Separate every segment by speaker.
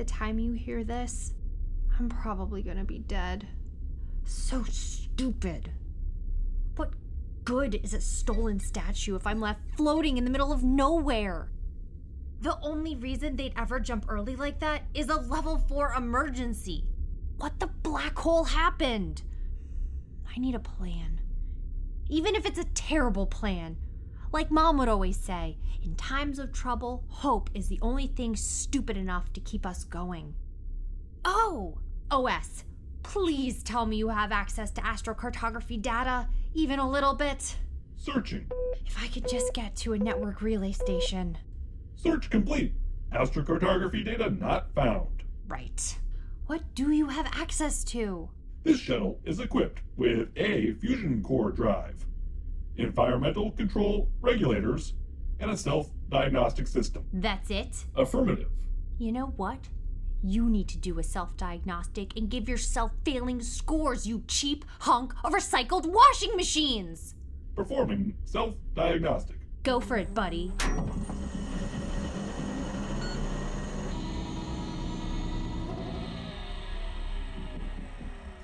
Speaker 1: the time you hear this, I'm probably gonna be dead.
Speaker 2: So stupid. What good is a stolen statue if I'm left floating in the middle of nowhere? The only reason they'd ever jump early like that is a level 4 emergency. What the black hole happened? I need a plan. Even if it's a terrible plan. Like mom would always say, in times of trouble, hope is the only thing stupid enough to keep us going. Oh, OS, please tell me you have access to astrocartography data, even a little bit.
Speaker 3: Searching.
Speaker 2: If I could just get to a network relay station.
Speaker 3: Search complete. Astrocartography data not found.
Speaker 2: Right. What do you have access to?
Speaker 3: This shuttle is equipped with a fusion core drive, environmental control regulators, and a self diagnostic system.
Speaker 2: That's it?
Speaker 3: Affirmative.
Speaker 2: You know what? You need to do a self diagnostic and give yourself failing scores, you cheap hunk of recycled washing machines!
Speaker 3: Performing self diagnostic.
Speaker 2: Go for it, buddy.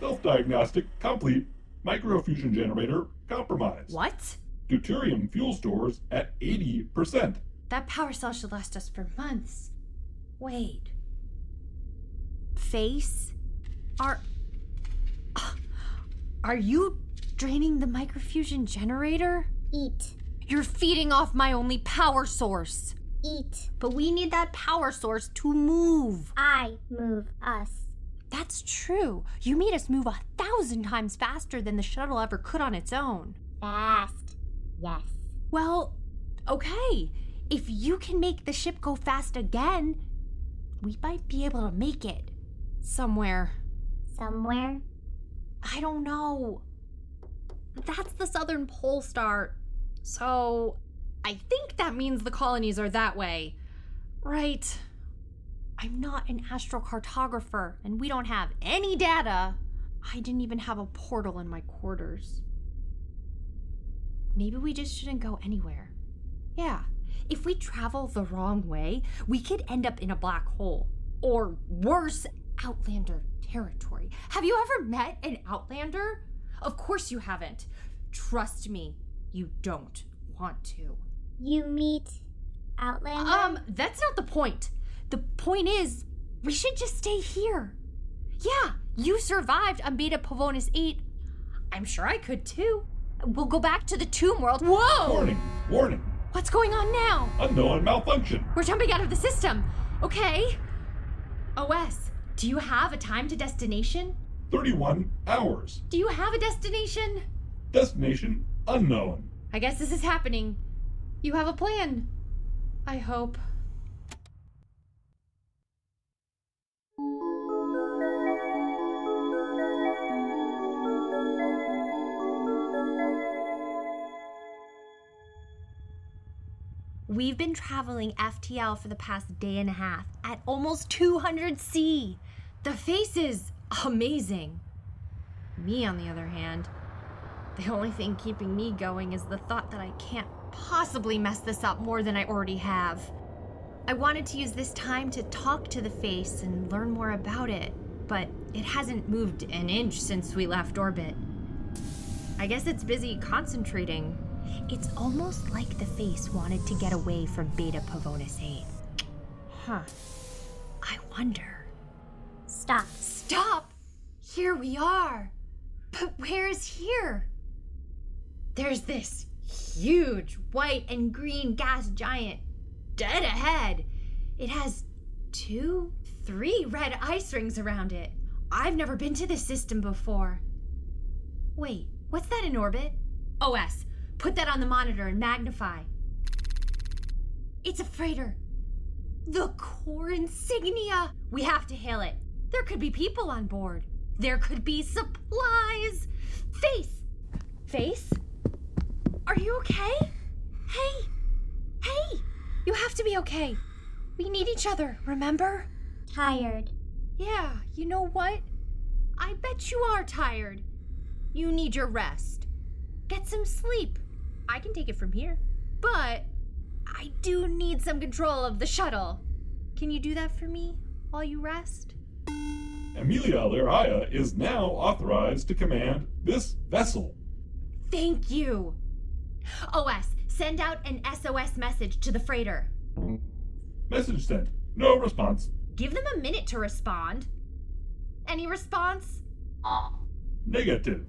Speaker 3: Self diagnostic complete. Microfusion generator compromised.
Speaker 2: What?
Speaker 3: Deuterium fuel stores at 80%.
Speaker 2: That power cell should last us for months. Wait. Face? Are. Are you draining the microfusion generator?
Speaker 4: Eat.
Speaker 2: You're feeding off my only power source.
Speaker 4: Eat.
Speaker 2: But we need that power source to move.
Speaker 4: I move us.
Speaker 2: That's true. You made us move a thousand times faster than the shuttle ever could on its own.
Speaker 4: Fast. Yes.
Speaker 2: Well, okay. If you can make the ship go fast again, we might be able to make it. Somewhere.
Speaker 4: Somewhere.
Speaker 2: I don't know. That's the southern pole star. So, I think that means the colonies are that way. Right. I'm not an astrocartographer, and we don't have any data. I didn't even have a portal in my quarters. Maybe we just shouldn't go anywhere. Yeah, if we travel the wrong way, we could end up in a black hole. Or worse, Outlander territory. Have you ever met an Outlander? Of course you haven't. Trust me, you don't want to.
Speaker 4: You meet Outlander?
Speaker 2: Um, that's not the point. The point is, we should just stay here. Yeah, you survived on Beta Pavonis 8. I'm sure I could too. We'll go back to the tomb world. Whoa!
Speaker 3: Warning! Warning!
Speaker 2: What's going on now?
Speaker 3: Unknown malfunction.
Speaker 2: We're jumping out of the system. Okay. OS, do you have a time to destination?
Speaker 3: 31 hours.
Speaker 2: Do you have a destination?
Speaker 3: Destination unknown.
Speaker 2: I guess this is happening. You have a plan. I hope. We've been traveling FTL for the past day and a half at almost 200 C. The face is amazing. Me, on the other hand, the only thing keeping me going is the thought that I can't possibly mess this up more than I already have. I wanted to use this time to talk to the face and learn more about it, but it hasn't moved an inch since we left orbit. I guess it's busy concentrating. It's almost like the face wanted to get away from Beta Pavonis 8. Huh. I wonder.
Speaker 4: Stop.
Speaker 2: Stop! Here we are! But where is here? There's this huge white and green gas giant dead ahead. It has two, three red ice rings around it. I've never been to this system before. Wait, what's that in orbit? OS, put that on the monitor and magnify. It's a freighter. The core insignia! We have to hail it. There could be people on board. There could be supplies. Face! Face? Are you okay? Hey! You have to be okay. We need each other, remember?
Speaker 4: Tired.
Speaker 2: Yeah, you know what? I bet you are tired. You need your rest. Get some sleep. I can take it from here. But I do need some control of the shuttle. Can you do that for me?
Speaker 1: while you rest?
Speaker 3: Amelia Lerhaya is now authorized to command this vessel.
Speaker 2: Thank you. OS, send out an SOS message to the freighter.
Speaker 3: Message sent. No response.
Speaker 2: Give them a minute to respond. Any response?
Speaker 3: Negative.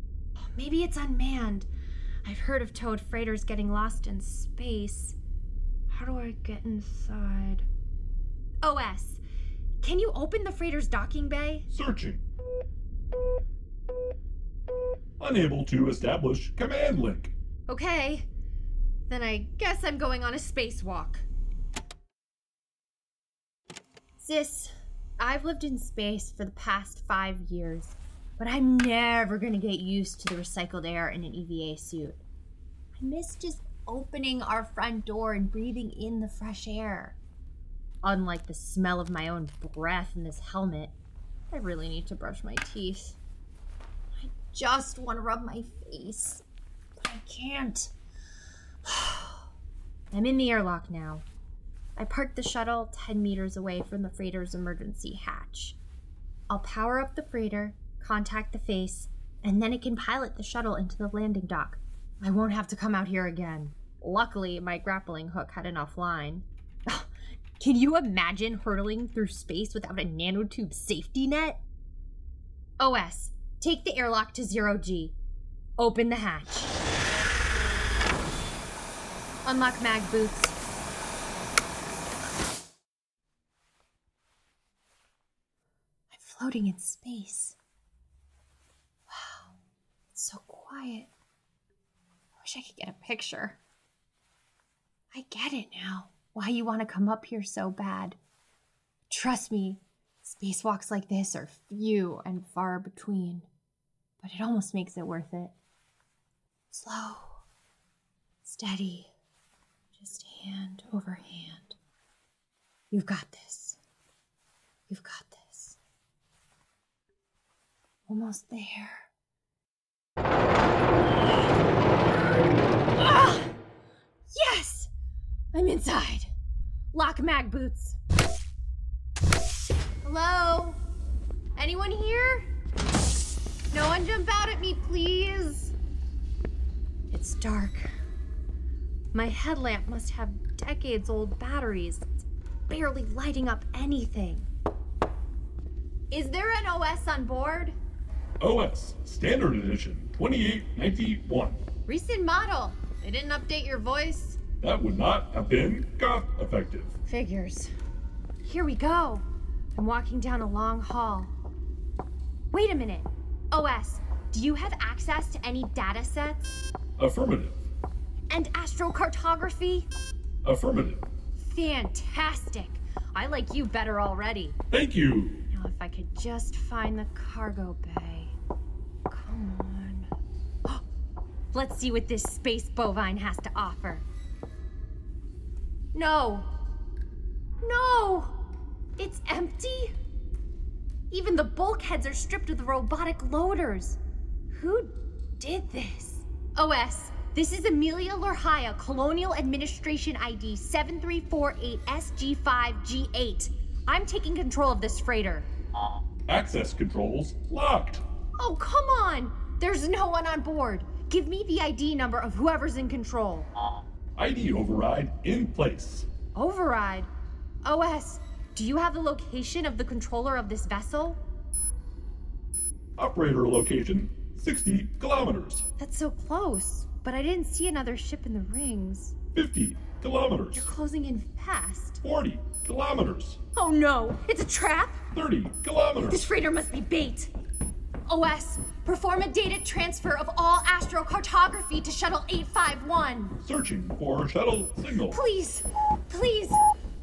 Speaker 2: Maybe it's unmanned. I've heard of towed freighters getting lost in space. How do I get inside? OS, can you open the freighter's docking bay?
Speaker 3: Searching. Unable to establish command link.
Speaker 2: Okay. Then I guess I'm going on a spacewalk. Sis, I've lived in space for the past five years, but I'm never gonna get used to the recycled air in an EVA suit. I miss just opening our front door and breathing in the fresh air. Unlike the smell of my own breath in this helmet, I really need to brush my teeth. I just want to rub my face, I can't. I'm in the airlock now. I parked the shuttle 10 meters away from the freighter's emergency hatch. I'll power up the freighter, contact the face, and then it can pilot the shuttle into the landing dock. I won't have to come out here again. Luckily, my grappling hook had enough line. Can you imagine hurtling through space without a nanotube safety net? OS, take the airlock to zero G. Open the hatch. Unlock mag boots. I'm floating in space. Wow, it's so quiet. I wish I could get a picture. I get it now. Why you want to come up here so bad. Trust me, spacewalks like this are few and far between, but it almost makes it worth it. Slow, steady, hand over hand. You've got this. You've got this. Almost there. Ah! Yes! I'm inside. Lock mag boots. Hello? Anyone here? No one jump out at me, please. It's dark. My headlamp must have decades old batteries. It's barely lighting up anything. Is there an OS on board?
Speaker 3: OS Standard Edition 2891.
Speaker 2: Recent model. They didn't update your voice.
Speaker 3: That would not have been goth effective.
Speaker 2: Figures. Here we go. I'm walking down a long hall. Wait a minute. OS, do you have access to any data sets?
Speaker 3: Affirmative.
Speaker 2: And astrocartography?
Speaker 3: Affirmative.
Speaker 2: Fantastic. I like you better already.
Speaker 3: Thank you.
Speaker 2: Now, if I could just find the cargo bay. Come on. Let's see what this space bovine has to offer. No. No! It's empty? Even the bulkheads are stripped of the robotic loaders. Who did this? OS, this is Amelia Lorhaya, Colonial Administration ID 7348SG5G8. I'm taking control of this freighter.
Speaker 3: Access controls locked.
Speaker 2: Oh, come on! There's no one on board. Give me the ID number of whoever's in control.
Speaker 3: ID override in place.
Speaker 2: Override? OS, do you have the location of the controller of this vessel?
Speaker 3: Operator location 60 kilometers.
Speaker 2: That's so close, but I didn't see another ship in the rings.
Speaker 3: 50 kilometers.
Speaker 2: You're closing in fast.
Speaker 3: 40 kilometers.
Speaker 2: Oh no, it's a trap?
Speaker 3: 30 kilometers.
Speaker 2: This freighter must be bait. OS, perform a data transfer of all astrocartography to Shuttle 851.
Speaker 3: Searching for shuttle signal.
Speaker 2: Please, please,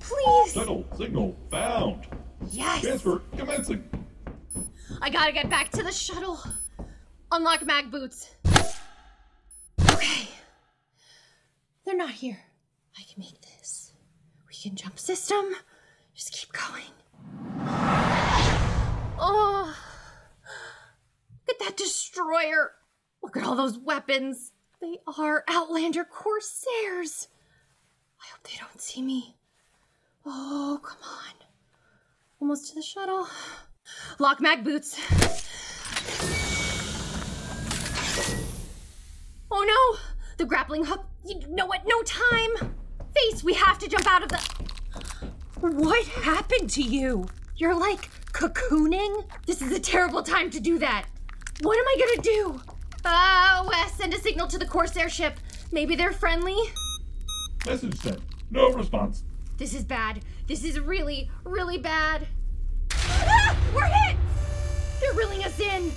Speaker 2: please.
Speaker 3: Shuttle signal found.
Speaker 2: Yes.
Speaker 3: Transfer commencing.
Speaker 2: I gotta get back to the shuttle. Unlock mag boots. They're not here. I can make this. We can jump system. Just keep going. Oh. Look at that destroyer. Look at all those weapons. They are Outlander Corsairs. I hope they don't see me. Oh, come on. Almost to the shuttle. Lock mag boots. Oh no! The grappling hook. You know what? No time! Face, we have to jump out of the. What happened to you? You're like cocooning? This is a terrible time to do that. What am I gonna do? Uh, OS, send a signal to the Corsair ship. Maybe they're friendly?
Speaker 3: Message sent. No response.
Speaker 2: This is bad. This is really, really bad. Ah! We're hit! They're reeling us in.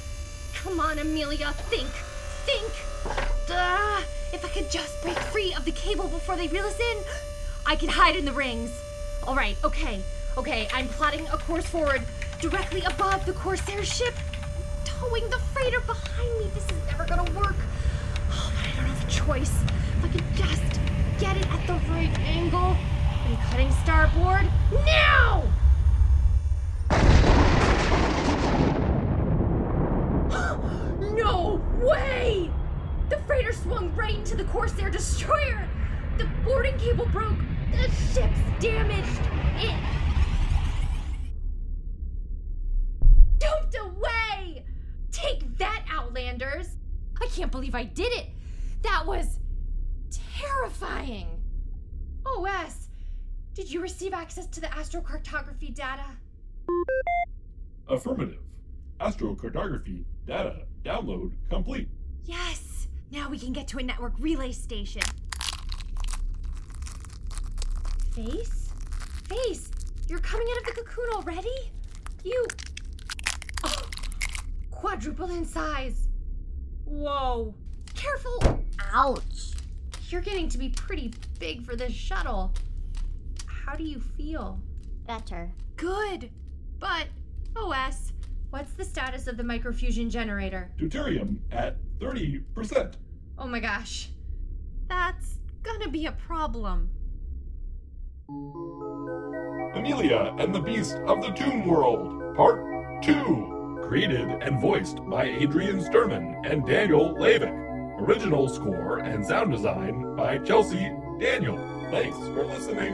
Speaker 2: Come on, Amelia. Think. Think. Ah, if I could just break free of the cable before they reel us in, I could hide in the rings. All right, okay. Okay, I'm plotting a course forward directly above the Corsair ship, towing the freighter behind me. This is never gonna work. Oh, but I don't have a choice. If I could just get it at the right angle. I'm cutting starboard now! no way! The freighter swung right into the Corsair destroyer. The boarding cable broke. The ship's damaged. It dumped away. Take that, Outlanders! I can't believe I did it. That was terrifying. OS, did you receive access to the astrocartography data?
Speaker 3: Affirmative. Astrocartography data download complete.
Speaker 2: Yes. Now we can get to a network relay station. Face? Face, you're coming out of the cocoon already? You. Oh, quadruple in size. Whoa. Careful.
Speaker 4: Ouch.
Speaker 2: You're getting to be pretty big for this shuttle. How do you feel?
Speaker 4: Better.
Speaker 2: Good. But, OS, what's the status of the microfusion generator?
Speaker 3: Deuterium at 30%.
Speaker 2: Oh my gosh. That's gonna be a problem.
Speaker 3: Amelia and the Beast of the Tomb World, Part 2. Created and voiced by Adrian Sturman and Daniel Lavick. Original score and sound design by Chelsea Daniel. Thanks for listening.